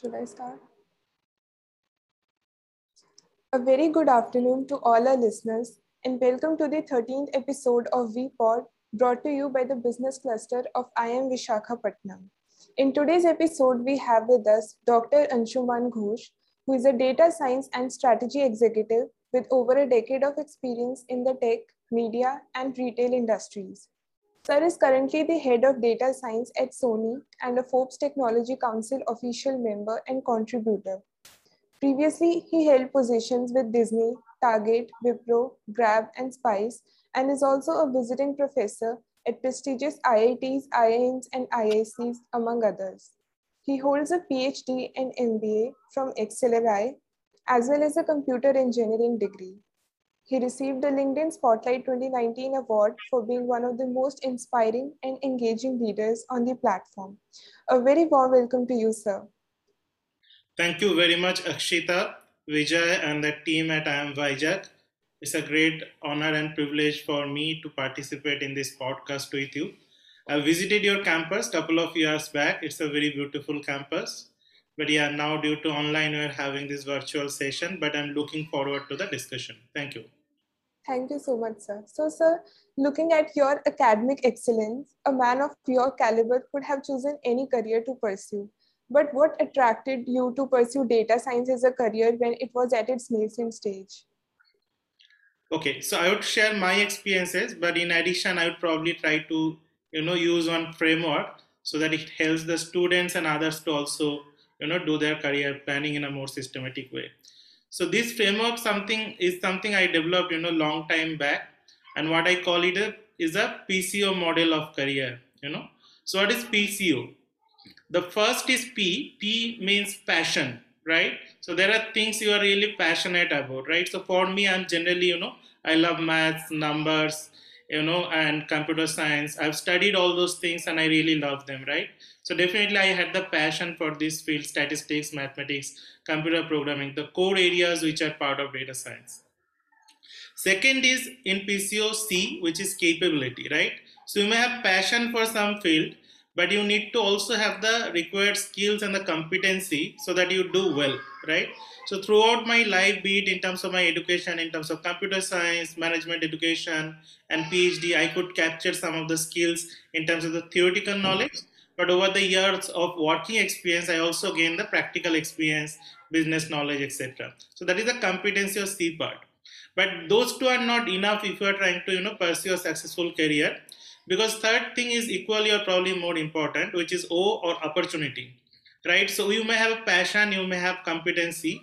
Should I start? A very good afternoon to all our listeners, and welcome to the 13th episode of VPod, brought to you by the Business Cluster of IIM Visakhapatnam. In today's episode, we have with us Dr. Anshuman Ghosh, who is a data science and strategy executive with over a decade of experience in the tech, media, and retail industries. Sir is currently the head of data science at Sony and a Forbes Technology Council official member and contributor. Previously, he held positions with Disney, Target, Wipro, Grab, and Spice, and is also a visiting professor at prestigious IITs, IIMs, and IICs, among others. He holds a PhD and MBA from XLRI, as well as a computer engineering degree. He received the LinkedIn Spotlight 2019 award for being one of the most inspiring and engaging leaders on the platform. A very warm welcome to you, sir. Thank you very much, Akshita, Vijay, and the team at IIM Vizag. It's a great honor and privilege for me to participate in this podcast with you. I visited your campus a couple of years back. It's a very beautiful campus. But yeah, now due to online, we're having this virtual session, but I'm looking forward to the discussion. Thank you. Thank you so much, sir. So, sir, looking at your academic excellence, a man of your caliber could have chosen any career to pursue. But what attracted you to pursue data science as a career when it was at its nascent stage? Okay, so I would share my experiences, but in addition, I would probably try to you know use one framework so that it helps the students and others to also you know do their career planning in a more systematic way. So this framework something is something I developed you know long time back, and what I call it a, is a PCO model of career. You know, so what is PCO? The first is P. P means passion right so there are things you are really passionate about right so for me i'm generally you know i love maths numbers you know and computer science i've studied all those things and i really love them right so definitely i had the passion for this field statistics mathematics computer programming the core areas which are part of data science. Second is in pcoc which is capability right? So you may have passion for some field but you need to also have the required skills and the competency so that you do well right? So throughout my life be it in terms of my education in terms of computer science management education and phd i could capture some of the skills in terms of the theoretical knowledge but over the years of working experience i also gained the practical experience business knowledge etc so that is the competency of c part. But those two are not enough if you are trying to you know pursue a successful career. Because third thing is equally or probably more important which is o or opportunity. Right? So you may have passion you may have competency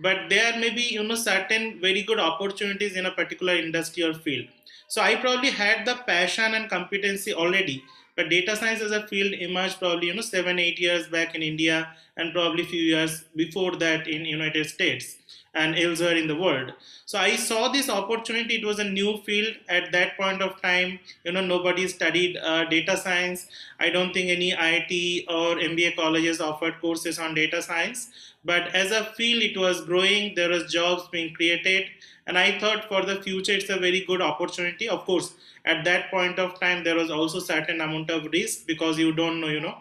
but there may be you know certain very good opportunities in a particular industry or field. So i probably had the passion and competency already but data science as a field emerged probably you know 7 8 years back in india and probably few years before that in united states and elsewhere in the world. So I saw this opportunity. It was a new field at that point of time. You know, nobody studied uh, data science. I don't think any IIT or MBA colleges offered courses on data science. But as a field, it was growing. There was jobs being created, and I thought for the future, it's a very good opportunity. Of course, at that point of time, there was also certain amount of risk because you don't know. You know,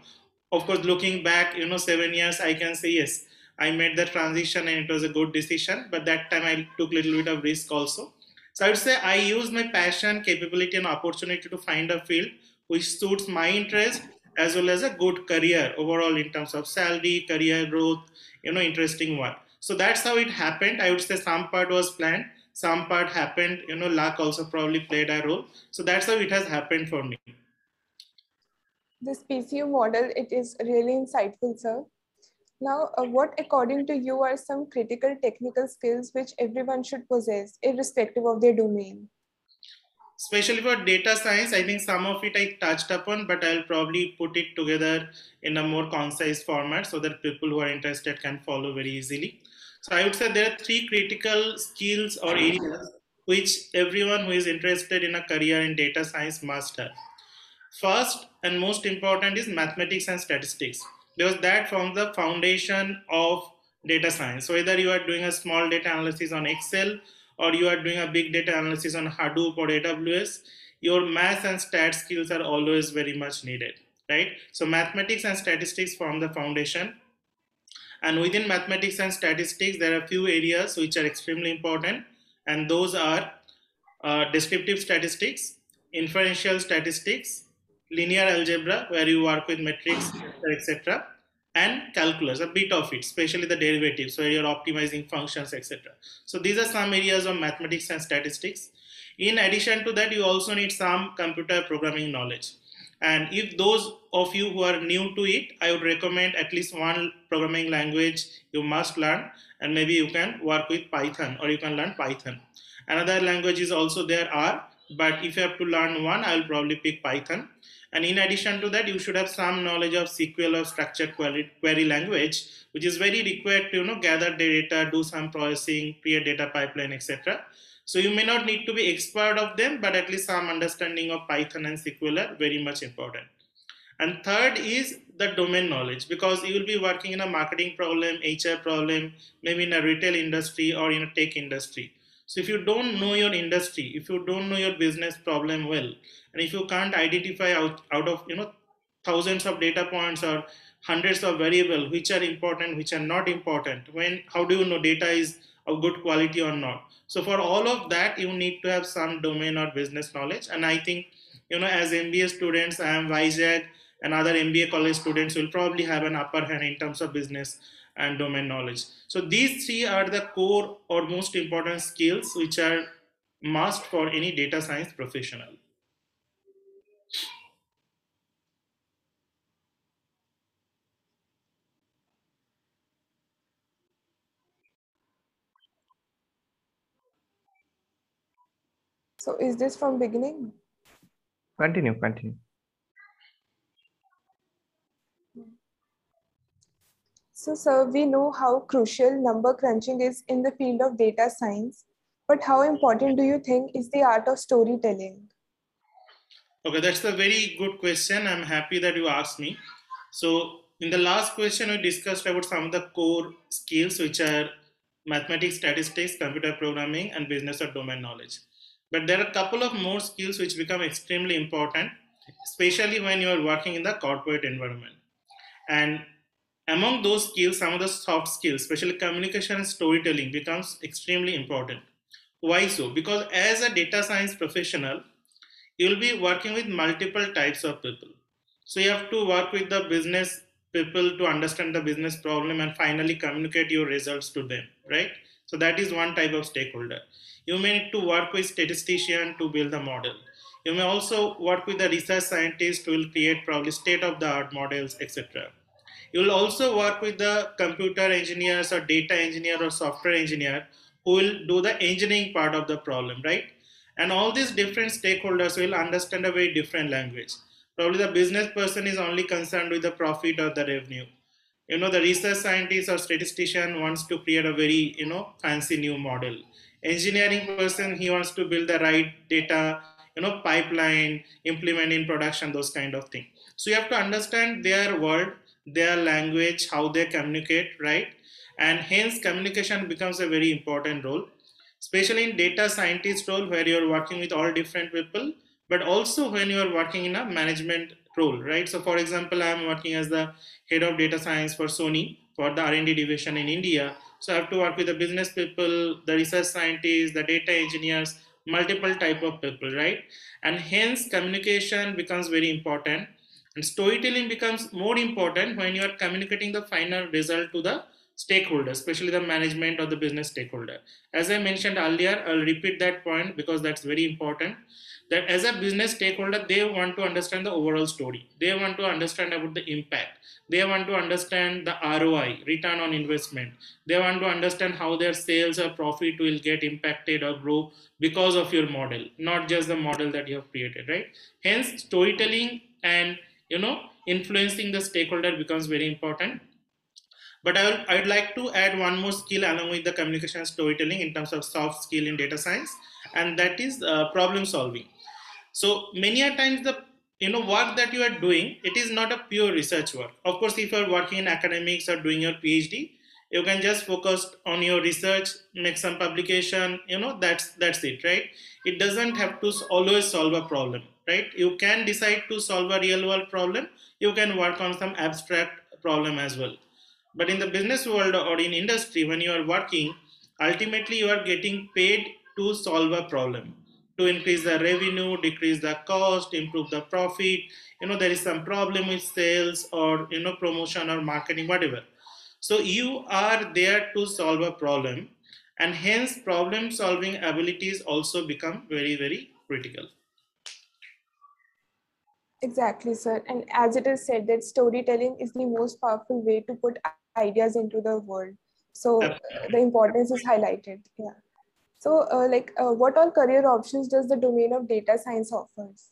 of course, looking back, you know, seven years, I can say yes I made the transition and it was a good decision. But that time I took a little bit of risk also. So I would say I use my passion, capability, and opportunity to find a field which suits my interest as well as a good career overall in terms of salary, career growth, you know, interesting one. So that's how it happened. I would say some part was planned, some part happened, you know, luck also probably played a role. So that's how it has happened for me. This PCO model, it is really insightful, sir. Now, uh, what according to you are some critical technical skills which everyone should possess, irrespective of their domain? Especially for data science, I think some of it I touched upon, but I'll probably put it together in a more concise format so that people who are interested can follow very easily. So I would say there are three critical skills or areas which everyone who is interested in a career in data science must have. First and most important is mathematics and statistics because that forms the foundation of data science. So whether you are doing a small data analysis on Excel or you are doing a big data analysis on Hadoop or AWS, your math and stat skills are always very much needed, right? So mathematics and statistics form the foundation. And within mathematics and statistics, there are a few areas which are extremely important, and those are uh, descriptive statistics, inferential statistics, linear algebra, where you work with metrics, etc., and calculus, a bit of it, especially the derivatives, where you're optimizing functions, etc. So these are some areas of mathematics and statistics. In addition to that, you also need some computer programming knowledge. And if those of you who are new to it, I would recommend at least one programming language you must learn, and maybe you can work with Python or you can learn Python. Another language is also there R, but if you have to learn one, I will probably pick Python. And in addition to that, you should have some knowledge of SQL or structured query, language, which is very required to you know gather data, do some processing, create data pipeline, etc. So you may not need to be expert of them, but at least some understanding of Python and SQL are very much important. And third is the domain knowledge because you will be working in a marketing problem, HR problem, maybe in a retail industry or in a tech industry. So if you don't know your industry, if you don't know your business problem well, and if you can't identify out, out of you know thousands of data points or hundreds of variables which are important, which are not important, when how do you know data is of good quality or not? So for all of that, you need to have some domain or business knowledge. And I think, you know, as MBA students, IIM Vizag and other MBA college students will probably have an upper hand in terms of business and domain knowledge. So these three are the core or most important skills which are must for any data science professional. So is this from beginning? Continue, continue. So, sir, we know how crucial number crunching is in the field of data science, but how important do you think is the art of storytelling? Okay, that's a very good question. I'm happy that you asked me. So, in the last question, we discussed about some of the core skills, which are mathematics, statistics, computer programming, and business or domain knowledge. But there are a couple of more skills which become extremely important, especially when you are working in the corporate environment. And among those skills, some of the soft skills, especially communication and storytelling, becomes extremely important. Why so? Because as a data science professional, you'll be working with multiple types of people. So you have to work with the business people to understand the business problem and finally communicate your results to them, right? So that is one type of stakeholder. You may need to work with statistician to build the model. You may also work with the research scientist who will create probably state-of-the-art models, etc. You will also work with the computer engineers or data engineer or software engineer who will do the engineering part of the problem, right? And all these different stakeholders will understand a very different language. Probably the business person is only concerned with the profit or the revenue. You know, the research scientist or statistician wants to create a very, you know, fancy new model engineering person he wants to build the right data you know pipeline implement in production those kind of things. so you have to understand their world their language how they communicate right and hence communication becomes a very important role especially in data scientist role where you're working with all different people but also when you're working in a management role right so for example i'm working as the head of data science for sony for the r&d division in india so I have to work with the business people, the research scientists, the data engineers, multiple type of people, right? And hence communication becomes very important. And storytelling becomes more important when you are communicating the final result to the stakeholder, especially the management or the business stakeholder. As I mentioned earlier, I'll repeat that point because that's very important that as a business stakeholder they want to understand the overall story. They want to understand about the impact. They want to understand the roi return on investment. They want to understand how their sales or profit will get impacted or grow because of your model not just the model that you have created right? Hence storytelling and you know influencing the stakeholder becomes very important but I would, I'd like to add one more skill along with the communication storytelling in terms of soft skill in data science, and that is uh, problem solving. So many a times the you know work that you are doing, it is not a pure research work. Of course, if you are working in academics or doing your PhD, you can just focus on your research, make some publication. You know that's that's it, right? It doesn't have to always solve a problem, right? You can decide to solve a real world problem. You can work on some abstract problem as well. But in the business world or in industry when you are working ultimately you are getting paid to solve a problem. To increase the revenue decrease the cost improve the profit. You know there is some problem with sales or you know promotion or marketing whatever. So you are there to solve a problem and hence problem solving abilities also become very very critical exactly sir. And as it is said that storytelling is the most powerful way to put ideas into the world. So uh, the importance is highlighted. Yeah. So uh, like uh, what all career options does the domain of data science offers?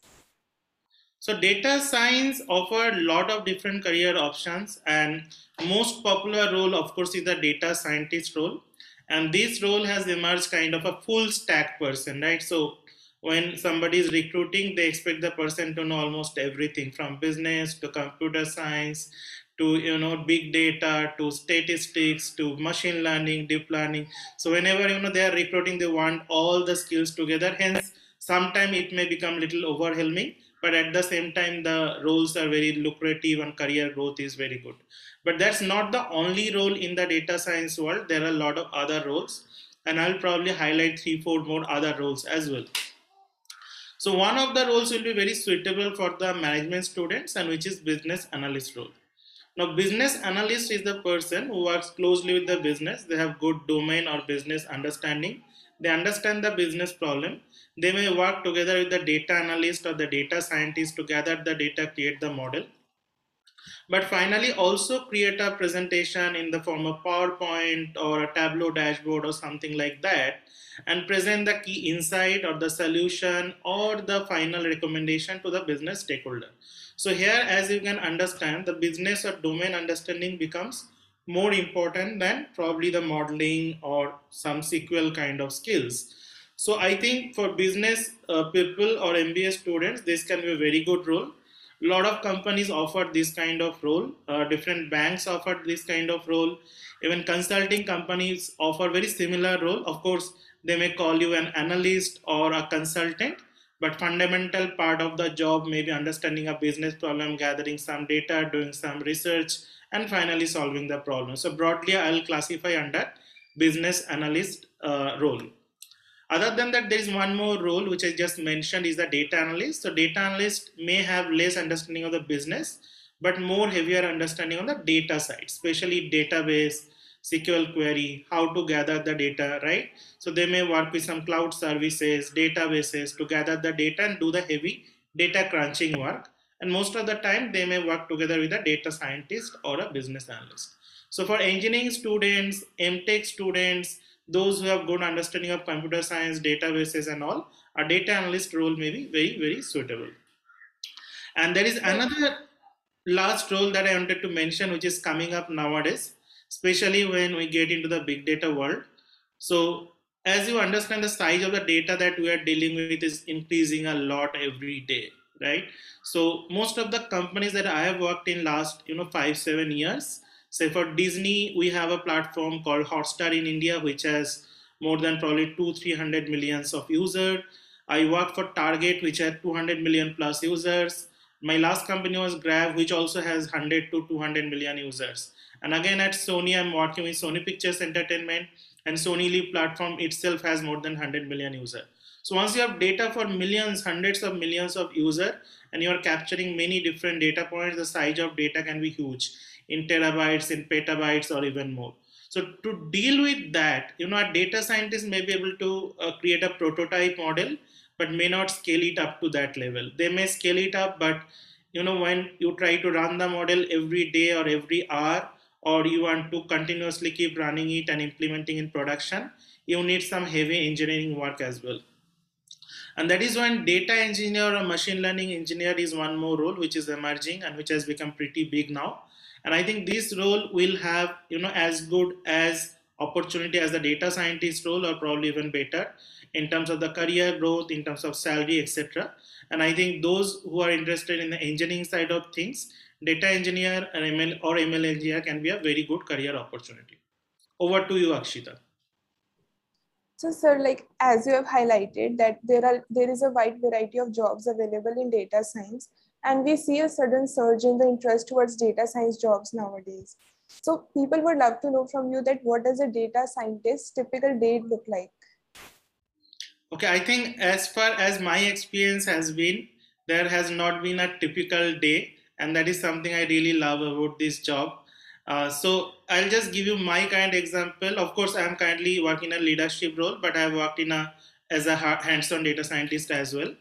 So data science offer a lot of different career options and most popular role of course is the data scientist role. And this role has emerged kind of a full stack person right? So when somebody is recruiting they expect the person to know almost everything from business to computer science to you know big data to statistics to machine learning deep learning. So whenever you know they are recruiting they want all the skills together. Hence sometimes it may become little overwhelming but at the same time the roles are very lucrative and career growth is very good. But that's not the only role in the data science world. There are a lot of other roles. And i'll probably highlight three four more other roles as well so one of the roles will be very suitable for the management students and which is business analyst role now, business analyst is the person who works closely with the business. They have good domain or business understanding. They understand the business problem. They may work together with the data analyst or the data scientist to gather the data, create the model. But finally, also create a presentation in the form of PowerPoint or a Tableau dashboard or something like that and present the key insight or the solution or the final recommendation to the business stakeholder. So here, as you can understand, the business or domain understanding becomes more important than probably the modeling or some SQL kind of skills. So I think for business uh, people or MBA students, this can be a very good role. Lot of companies offer this kind of role. Uh, different banks offer this kind of role. Even consulting companies offer very similar role. Of course, they may call you an analyst or a consultant, but fundamental part of the job may be understanding a business problem gathering some data doing some research and finally solving the problem so broadly i'll classify under business analyst uh, role other than that there is one more role which i just mentioned is the data analyst so data analyst may have less understanding of the business but more heavier understanding on the data side especially database SQL query, how to gather the data, right? So they may work with some cloud services, databases to gather the data and do the heavy data crunching work. And most of the time they may work together with a data scientist or a business analyst. So for engineering students, MTech students, those who have good understanding of computer science, databases and all, a data analyst role may be very, very suitable. And there is another last role that I wanted to mention, which is coming up nowadays, especially when we get into the big data world. So as you understand the size of the data that we are dealing with is increasing a lot every day right so most of the companies that i have worked in last you know 5 7 years say for disney we have a platform called hotstar in india which has more than probably 2 300 millions of users. I work for target which had 200 million plus users. My last company was grab which also has 100 to 200 million users. And again at Sony, I'm working with Sony Pictures Entertainment and SonyLIV platform itself has more than 100 million users. So once you have data for millions, hundreds of millions of users, and you are capturing many different data points, the size of data can be huge in terabytes, in petabytes, or even more. So to deal with that, you know, a data scientist may be able to uh, create a prototype model, but may not scale it up to that level. They may scale it up, but you know, when you try to run the model every day or every hour, or you want to continuously keep running it and implementing in production, you need some heavy engineering work as well. And that is when data engineer or machine learning engineer is one more role which is emerging and which has become pretty big now. And I think this role will have, you know, as good as opportunity as the data scientist role or probably even better in terms of the career growth, in terms of salary, etc. And I think those who are interested in the engineering side of things data engineer and ML or ML engineer can be a very good career opportunity. Over to you, Akshita. So, sir, like as you have highlighted that there are there is a wide variety of jobs available in data science, and we see a sudden surge in the interest towards data science jobs nowadays. So people would love to know from you that what does a data scientist typical day look like? Okay, I think as far as my experience has been, there has not been a typical day, and that is something I really love about this job. Uh, so I'll just give you my kind example. Of course, I'm currently working in a leadership role, but I've worked in a as a hands-on data scientist as well.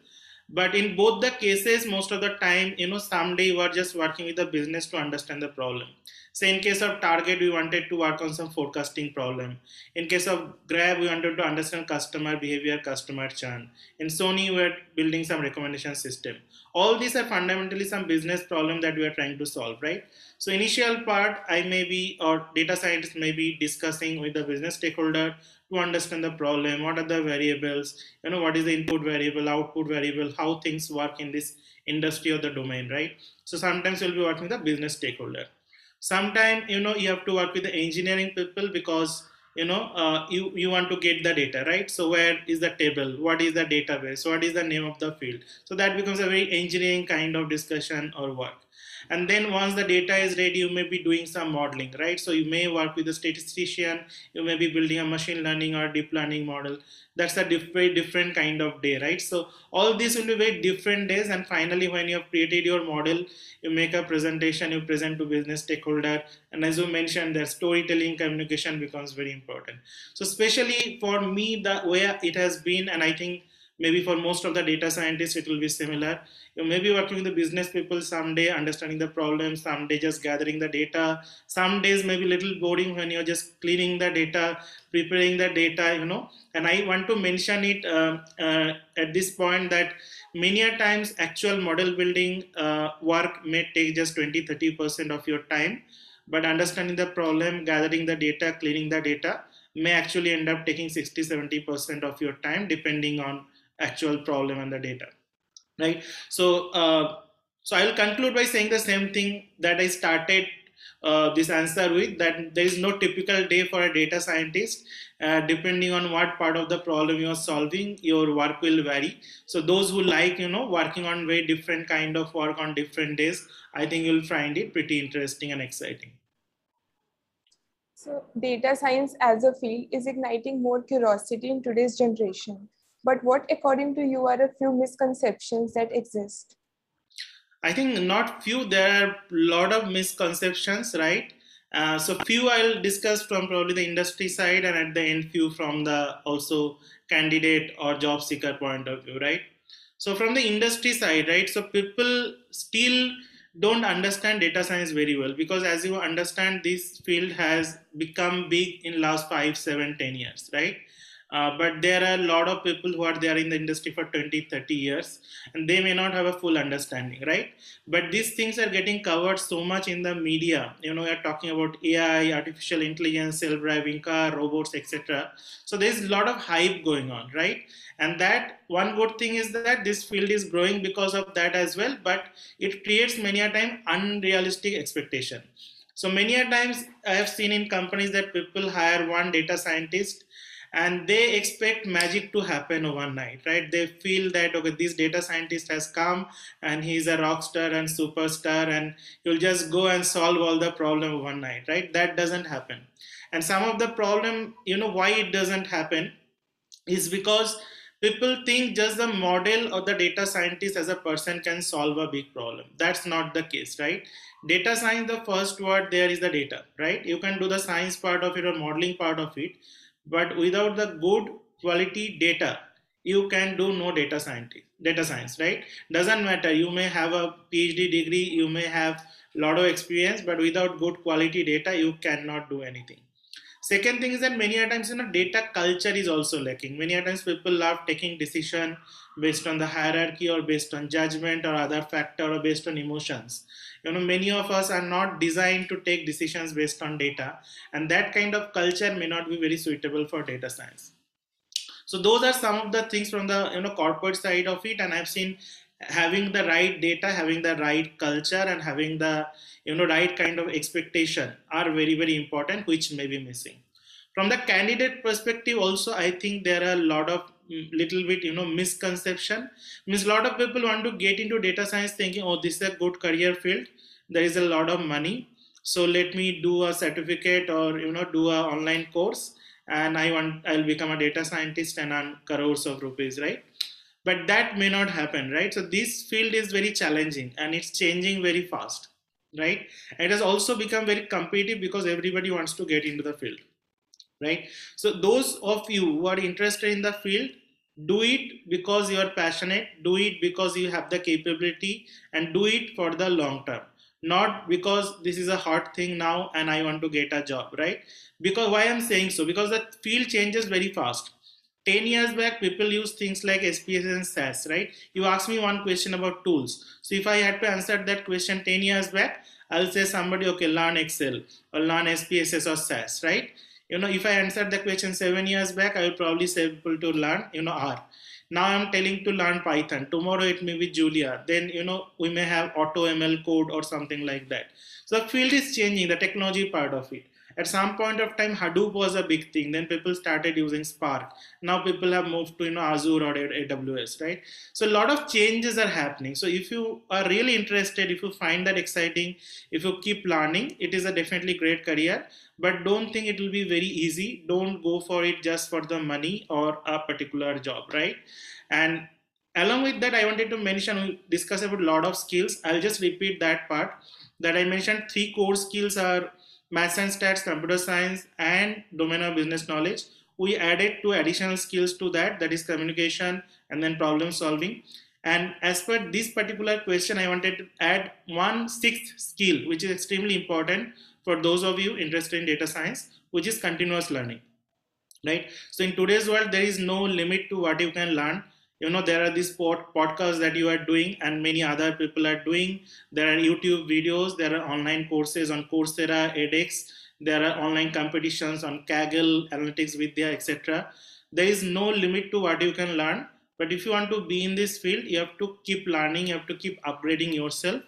But in both the cases, most of the time, you know, someday you are just working with the business to understand the problem. So in case of Target, we wanted to work on some forecasting problem. In case of Grab, we wanted to understand customer behavior, customer churn. In Sony, we are building some recommendation system. All these are fundamentally some business problem that we are trying to solve, right? So initial part, I may be, or data scientist may be discussing with the business stakeholder to understand the problem, what are the variables, you know, what is the input variable, output variable, how things work in this industry or the domain, right? So sometimes you'll be working with the business stakeholder. Sometimes you know you have to work with the engineering people because you know uh, you you want to get the data right? So where is the table? What is the database? What is the name of the field? So that becomes a very engineering kind of discussion or work and then once the data is ready you may be doing some modeling right? So you may work with a statistician you may be building a machine learning or deep learning model. That's a diff- very different kind of day right? So all these will be very different days. And finally when you have created your model you make a presentation you present to business stakeholder. And as you mentioned that storytelling communication becomes very important. So especially for me the way it has been and i think maybe for most of the data scientists it will be similar. You may be working with the business people someday understanding the problem someday just gathering the data. Some days maybe little boring when you're just cleaning the data preparing the data you know. And i want to mention it uh, uh, at this point that many a times actual model building uh, work may take just 20 30% of your time. But understanding the problem gathering the data cleaning the data may actually end up taking 60 70% of your time depending on actual problem and the data right? So uh, so i'll conclude by saying the same thing that i started uh, this answer with that there is no typical day for a data scientist uh, depending on what part of the problem you are solving your work will vary. So those who like you know working on very different kind of work on different days i think you'll find it pretty interesting and exciting. So data science as a field is igniting more curiosity in today's generation but what according to you are a few misconceptions that exist? I think not few there are a lot of misconceptions right? Uh, so few i'll discuss from probably the industry side and at the end few from the also candidate or job seeker point of view right? So from the industry side right? So people still don't understand data science very well because as you understand this field has become big in last five seven ten years right uh, but there are a lot of people who are there in the industry for 20 30 years and they may not have a full understanding right? But these things are getting covered so much in the media. You know we are talking about ai artificial intelligence self-driving car robots etc so there's a lot of hype going on right? And that one good thing is that this field is growing because of that as well but it creates many a time unrealistic expectation. So many a times i have seen in companies that people hire one data scientist and they expect magic to happen overnight right? They feel that okay this data scientist has come and he's a rock star and superstar and you'll just go and solve all the problem overnight right? That doesn't happen. And some of the problem you know why it doesn't happen is because people think just the model or the data scientist as a person can solve a big problem. That's not the case right? Data science the first word there is the data right? You can do the science part of it or modeling part of it but without the good quality data you can do no data science data science right? Doesn't matter. You may have a phd degree you may have lot of experience but without good quality data you cannot do anything second thing is that many times you know data culture is also lacking. Many times people love taking decision based on the hierarchy or based on judgment or other factor or based on emotions. You know many of us are not designed to take decisions based on data and that kind of culture may not be very suitable for data science. So those are some of the things from the you know corporate side of it and i've seen having the right data having the right culture and having the you know right kind of expectation are very very important which may be missing. From the candidate perspective also i think there are a lot of mm, little bit you know misconception. Means a lot of people want to get into data science thinking oh this is a good career field. There is a lot of money. So let me do a certificate or you know do a online course and i want i'll become a data scientist and earn crores of rupees right but that may not happen right? So this field is very challenging and it's changing very fast right? It has also become very competitive because everybody wants to get into the field right? So those of you who are interested in the field do it because you are passionate do it because you have the capability and do it for the long term. Not because this is a hot thing now and i want to get a job right? Because why i'm saying so? Because the field changes very fast 10 years back people use things like spss and sas right? You asked me one question about tools. So if i had to answer that question 10 years back i'll say somebody okay learn excel or learn spss or sas right? You know if i answered the question seven years back i will probably say people to learn you know r. Now i'm telling to learn python. Tomorrow it may be julia. Then you know we may have AutoML code or something like that. So the field is changing the technology part of it at some point of time hadoop was a big thing. Then people started using spark. Now people have moved to you know azure or aws right? So a lot of changes are happening. So if you are really interested if you find that exciting if you keep learning it is a definitely great career. But don't think it will be very easy. Don't go for it just for the money or a particular job right? And along with that i wanted to mention we discuss about a lot of skills. I'll just repeat that part that i mentioned. Three core skills are math and stats, computer science, and domain of business knowledge. We added two additional skills to that, that is communication and then problem solving. And as per this particular question, I wanted to add one sixth skill, which is extremely important for those of you interested in data science, which is continuous learning. Right. So in today's world, there is no limit to what you can learn you know there are these pod, podcasts that you are doing and many other people are doing. There are youtube videos there are online courses on coursera edx there are online competitions on kaggle Analytics Vidhya etc there is no limit to what you can learn but if you want to be in this field you have to keep learning you have to keep upgrading yourself.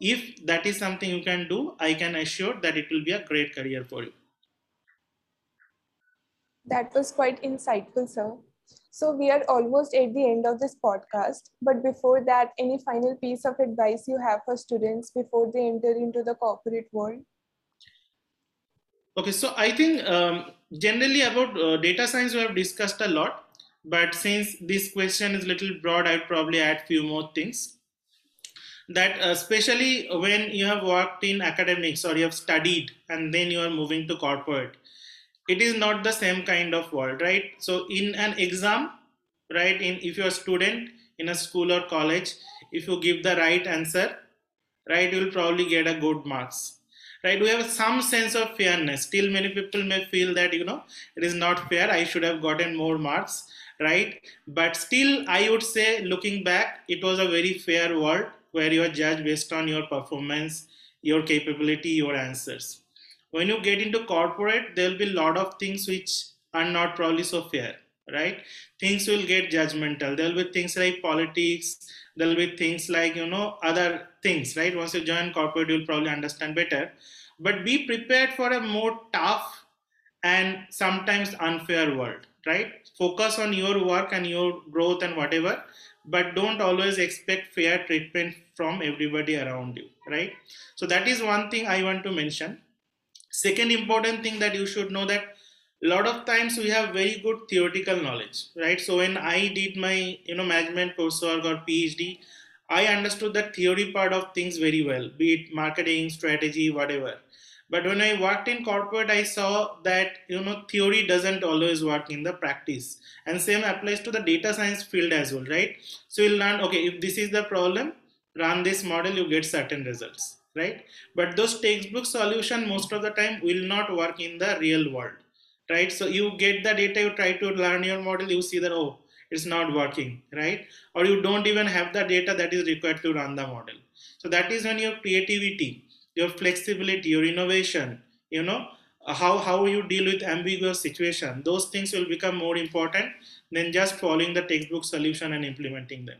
If that is something you can do i can assure that it will be a great career for you. That was quite insightful sir so we are almost at the end of this podcast. But before that, any final piece of advice you have for students before they enter into the corporate world? Okay, so I think um, generally about uh, data science we have discussed a lot, but since this question is a little broad, I'd probably add few more things. That uh, especially when you have worked in academics or you have studied and then you are moving to corporate, it is not the same kind of world right? So in an exam right in if you're a student in a school or college if you give the right answer right you'll probably get a good marks right? We have some sense of fairness. Still many people may feel that you know it is not fair. I should have gotten more marks right? But still i would say looking back it was a very fair world where you are judged based on your performance your capability your answers when you get into corporate there will be a lot of things which are not probably so fair right? Things will get judgmental. There will be things like politics. There will be things like you know other things right? Once you join corporate you'll probably understand better. But be prepared for a more tough and sometimes unfair world right? Focus on your work and your growth and whatever but don't always expect fair treatment from everybody around you right? So that is one thing i want to mention second important thing that you should know that a lot of times we have very good theoretical knowledge right? So when i did my you know management coursework or phd i understood the theory part of things very well be it marketing strategy whatever. But when i worked in corporate i saw that you know theory doesn't always work in the practice. And same applies to the data science field as well right? So you'll learn okay if this is the problem run this model you get certain results right? But those textbook solution most of the time will not work in the real world right? So you get the data you try to learn your model you see that oh it's not working right? Or you don't even have the data that is required to run the model. So that is when your creativity your flexibility your innovation you know how how you deal with ambiguous situation those things will become more important than just following the textbook solution and implementing them.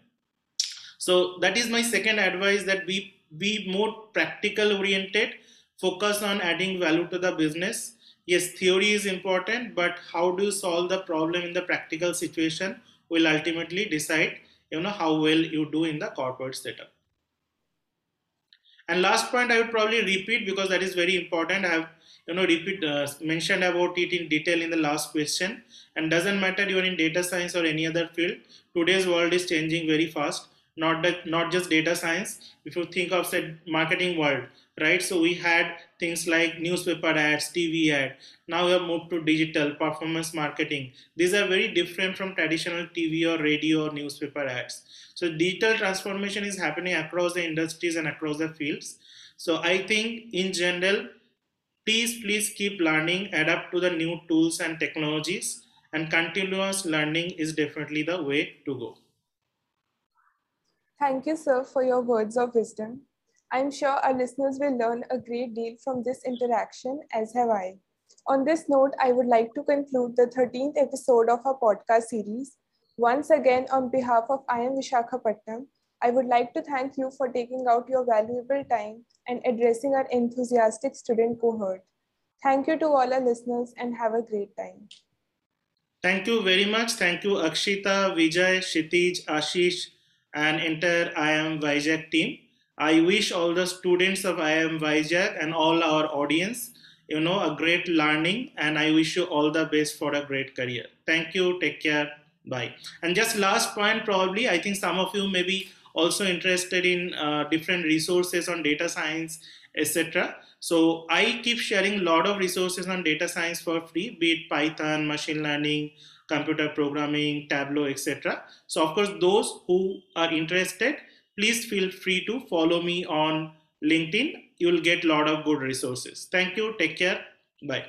So that is my second advice that we be more practical oriented focus on adding value to the business. Yes theory is important but how do you solve the problem in the practical situation will ultimately decide you know how well you do in the corporate setup. And last point i would probably repeat because that is very important. I have you know repeat uh, mentioned about it in detail in the last question. And doesn't matter you're in data science or any other field today's world is changing very fast not that not just data science. If you think of said marketing world right? So we had things like newspaper ads tv ad. Now we have moved to digital performance marketing. These are very different from traditional tv or radio or newspaper ads. So digital transformation is happening across the industries and across the fields. So i think in general please please keep learning adapt to the new tools and technologies and continuous learning is definitely the way to go Thank you, sir, for your words of wisdom. I'm sure our listeners will learn a great deal from this interaction, as have I. On this note, I would like to conclude the 13th episode of our podcast series. Once again, on behalf of IIM Visakhapatnam, I would like to thank you for taking out your valuable time and addressing our enthusiastic student cohort. Thank you to all our listeners and have a great time. Thank you very much. Thank you, Akshita, Vijay, Kshitij, Ashish, and entire IIM Vizag team. I wish all the students of IIM Vizag and all our audience, you know, a great learning, and I wish you all the best for a great career. Thank you. Take care. Bye. And just last point, probably, I think some of you may be also interested in uh, different resources on data science, etc. So I keep sharing a lot of resources on data science for free, be it Python, machine learning, computer programming, Tableau, etc. So of course, those who are interested, please feel free to follow me on LinkedIn. You will get a lot of good resources. Thank you. Take care. Bye.